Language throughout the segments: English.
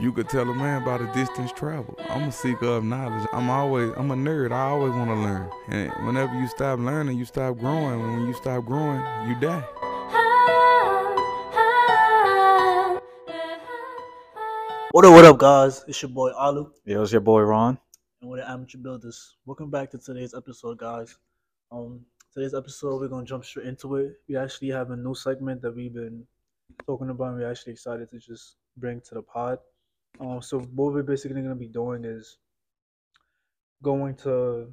You could tell a man about a distance travel. I'm a seeker of knowledge. I'm always, I'm a nerd. I always want to learn. And whenever you stop learning, you stop growing. And when you stop growing, you die. What up, what up, guys? It's your boy Alu, Yo, it's your boy Ron. and we're the Amateur Builders. Welcome back to today's episode, guys. Um, today's episode, we're gonna jump straight into it. We actually have a new segment that we've been talking about. and We're actually excited to just bring to the pod. Um, so what we're basically gonna be doing is going to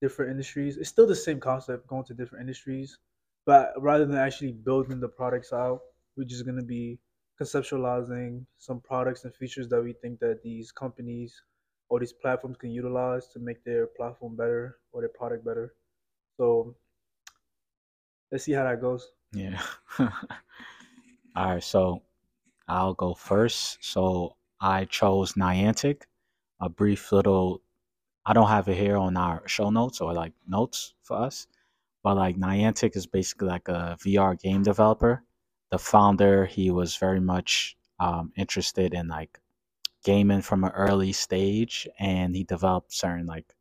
different industries. It's still the same concept, going to different industries, but rather than actually building the products out, we're just gonna be conceptualizing some products and features that we think that these companies or these platforms can utilize to make their platform better or their product better. So let's see how that goes. Yeah. All right, so I'll go first. So I chose Niantic, a brief little. I don't have it here on our show notes or like notes for us, but like Niantic is basically like a VR game developer. The founder, he was very much um, interested in like gaming from an early stage, and he developed certain like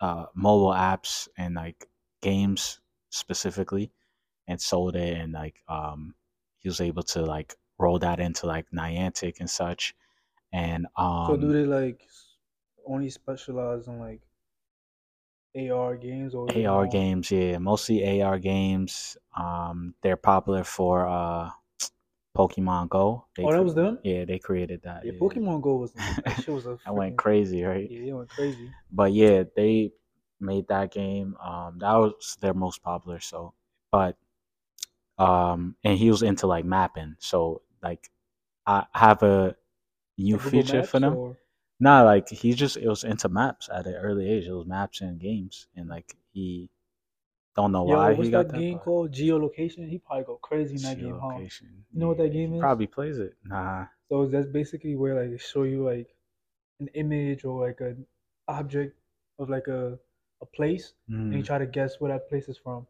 uh, mobile apps and like games specifically and sold it and like um he was able to like roll that into like Niantic and such and um so do they like only specialize in like AR games or AR more- games yeah mostly AR games um they're popular for uh Pokemon Go they Oh, that cre- was them? yeah they created that Yeah, yeah. Pokemon Go was that was a went crazy right Yeah, it went crazy. but yeah, they made that game. Um, that was their most popular. So, but um, and he was into like mapping. So like, I have a new Like feature for them. or- Nah, like he just it was into maps at an early age. It was maps and games, and like he don't know Yo, why what's he got that game but called? Geolocation. He probably go crazy in that game, huh? You know what that game he is? Probably plays it. Nah. So that's basically where like they show you like an image or like an object of like a a place, and you Mm, try to guess where that place is from.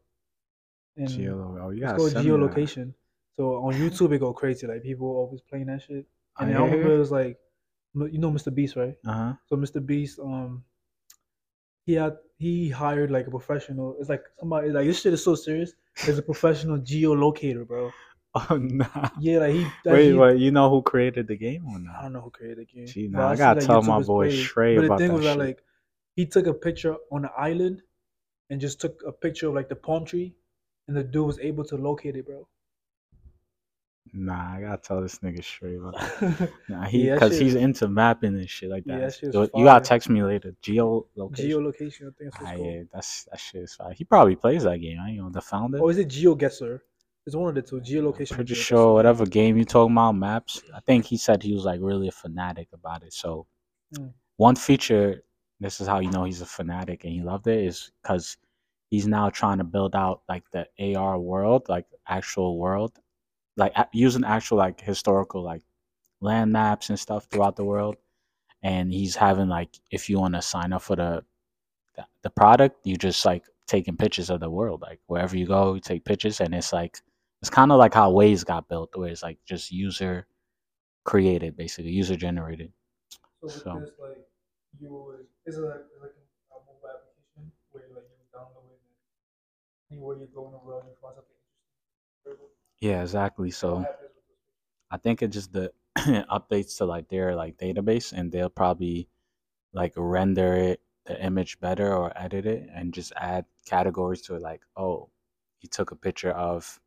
And oh, you it's called that. geolocation. So on YouTube it go crazy. Like people always playing that shit. And I hear remember it was like, you know, Mr. Beast, right? Uh-huh. So Mr. Beast, um, he had he hired like a professional. It's like somebody like this shit is so serious. There's a professional geolocator, bro. Oh nah. Yeah, like he. that Wait, he- wait, you know who created the game or I don't know who created the game. Gee, nah, I see, gotta like, tell my boy play it. Shrey But the about thing that was that shit. like he took a picture on an island and just took a picture of like the palm tree, and the dude was able to locate it, bro. Nah, I gotta tell this nigga straight that. Nah, he Yeah, that because shit he's into mapping and shit like Yeah, that. that shit So you gotta text me later. Geo location. Geolocation, I think it's Ah, yeah, that's that shit is fire. He probably plays that game. I ain't know the founder. Or is it GeoGuessr? It's one of the two. Geolocation. or Pretty GeoGuessr. sure whatever game you talking about, maps. I think he said he was like really a fanatic about it. So Mm. one feature, this is how you know he's a fanatic and he loved it, is because he's now trying to build out like the AR world, like actual world, like a- using actual like historical like land maps and stuff throughout the world. And he's having like if you want to sign up for the the- product, you just like taking pictures of the world. Like wherever you go, you take pictures, and it's like it's kind of like how Waze got built, where it's like just user created, basically user generated. So So- this, like, you would, is it like, like a mobile application where like you download it and anywhere you go in the world you find something interesting? Yeah, exactly. So happens with those I think it just the updates to like their like database, and they'll probably like render it the image better or edit it and just add categories to it like oh he took a picture of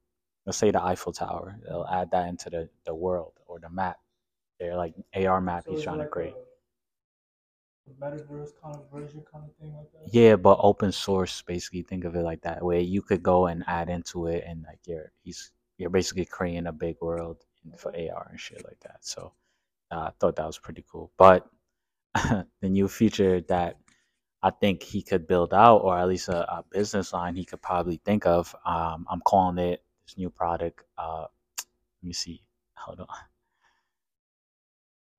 let's say the eiffel tower they'll add that into the the world or the map their like ar map So he's trying to create A, a metaverse kind of version kind of thing like that? yeah but open source basically think of it like that where you could go and add into it and like you're he's you're basically creating a big world for ar and shit like that so uh, i thought that was pretty cool but the new feature that I think he could build out, or at least a, a business line he could probably think of. Um, I'm calling it this new product. Uh, let me see. Hold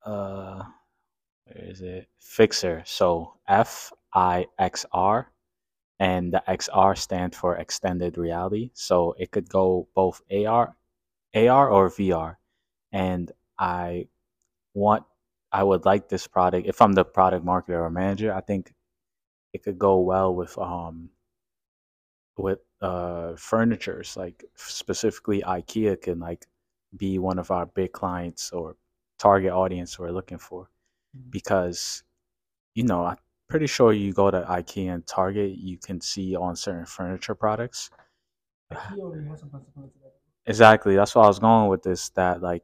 on. Uh, where is it? Fixer. So F I X R, and the XR stand for extended reality. So it could go both AR, AR or VR. And I want I would like this product if I'm the product marketer or manager. I think it could go well with um with uh furnitures like specifically IKEA can like be one of our big clients or target audience we're looking for Mhm. because you know I'm pretty sure you go to IKEA and Target you can see on certain furniture products IKEA already has some principles to that. Exactly. That's why I was going with this. That like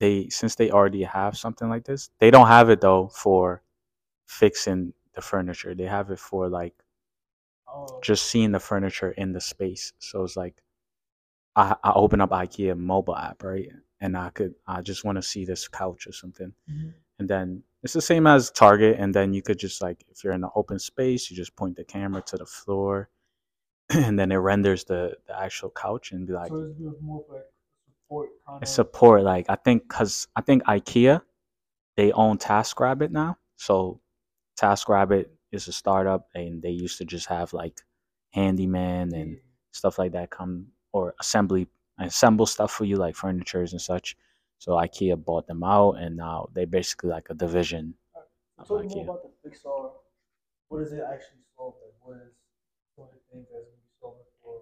they since they already have something like this, they don't have it though for fixing the furniture. They have it for like Oh, just seeing the furniture in the space. So it's like I I open up IKEA mobile app, right? And I could I just want to see this couch or something. Mhm. And then it's the same as Target, and then you could just like if you're in an open space, you just point the camera to the floor and then it renders the, the actual couch and be like so it's more like support kind It's of. support like I think because I think IKEA they own TaskRabbit now. So TaskRabbit is a startup, and they used to just have like handyman and stuff like that come or assembly assemble stuff for you like furnitures and such. So IKEA bought them out, and now they're basically like a division. Talk more IKEA. about the Fixer. What does it actually solve? Like, what is one of the things that's going to be solving for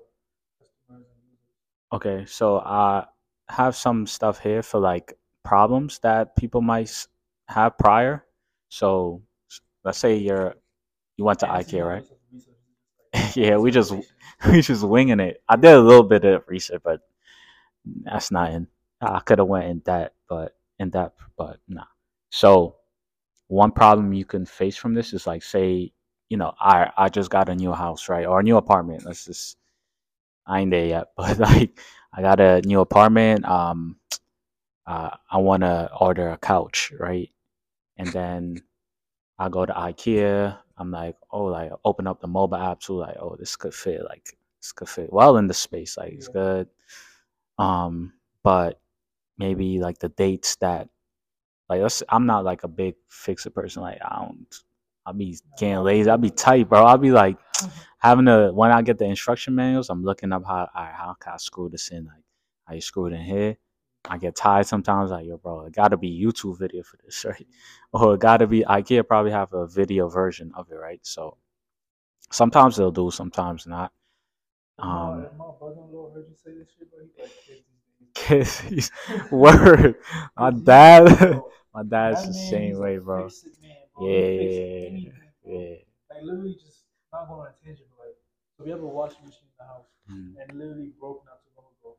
customers and users? Okay, so I have some stuff here for like problems that people might have prior. So let's say you're you went to IKEA, right? research, research, it's just like Yeah, we just we just winging it. I did a little bit of research, but that's not in. I could have went in that, but in depth, but nah. So one problem you can face from this is like, say, you know, I I just got a new house, right, or a new apartment. Let's just I ain't there yet, but like I got a new apartment. Um, uh, I want to order a couch, right, and then I go to IKEA. I'm like, oh, like open up the mobile app too. Like, oh, this could fit. Like, this could fit well in the space. Like, it's good. Um, but maybe like the dates that, like, I'm not like a big fixer person. Like, I don't. I'll be getting lazy. I'll be tight, bro. I'll be like having to when I get the instruction manuals. I'm looking up how all right, how can I screw this in? Like, screw it in here? I get tired sometimes. Like, yo, bro, it got to be YouTube video for this, right? or it gotta be IKEA probably have a video version of it, right? So sometimes they'll do, sometimes not. Um, if my brother-in-law heard you say this shit, bro, he's like, kids these kids, days. word. My dad, my dad's the same way, bro. Yeah, yeah, yeah. Like literally just not going on a tangent, but like so we have a washing machine in the house Mm. and literally broke not too long ago.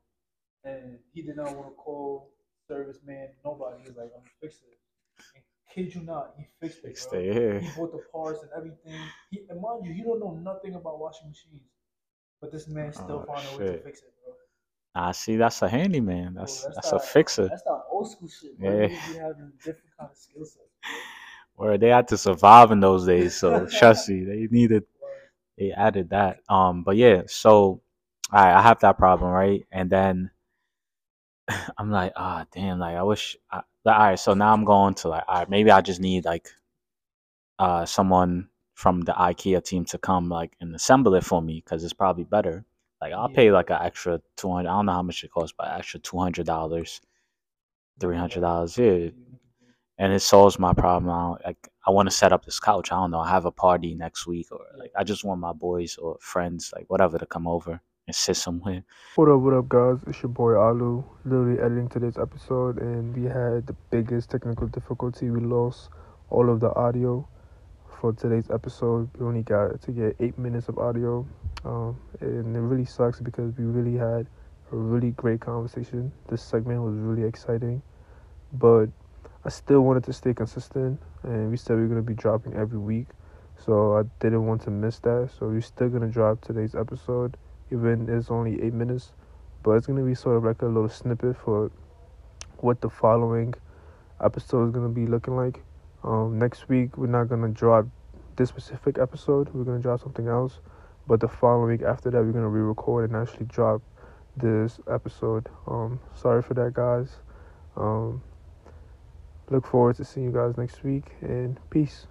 And he did not want to call service man, nobody. He was like, I'm gonna fix it. And kid you not, he fixed it, Fixed it, yeah. He bought the parts and everything. He and mind you, he don't know nothing about washing machines. But this man still Oh, found a way to fix it, bro. Ah, see, that's a handyman. Bro, That's that's that, a fixer. That's that old school shit, bro. Yeah. Different kind of skill sets. Where they had to survive in those days, so trust me, they needed they added that. Um, but yeah, so I I have that problem, right? And then I'm like, ah, damn, like I wish. I, all right, so now I'm going to like, all right, maybe I just need like uh someone from the IKEA team to come like and assemble it for me because it's probably better. Like I'll Yeah. pay like an extra two hundred. I don't know how much it costs, but extra two hundred dollars, three hundred dollars. Yeah, and it solves my problem. I like I want to set up this couch. I don't know. I have a party next week, or like I just want my boys or friends, like whatever, to come over and sit somewhere. What up, what up, guys? It's your boy Alu, literally editing today's episode, and we had the biggest technical difficulty. We lost all of the audio for today's episode. We only got to get eight minutes of audio, um, and it really sucks because we really had a really great conversation. This segment was really exciting, but I still wanted to stay consistent, and we said we are gonna be dropping every week, so I didn't want to miss that. So we're still gonna drop today's episode even it's only eight minutes, but it's gonna be sort of like a little snippet for what the following episode is gonna be looking like. Um, next week we're not gonna drop this specific episode. We're gonna drop something else, but the following week after that we're gonna re-record and actually drop this episode. Um, sorry for that, guys. Um, look forward to seeing you guys next week and peace.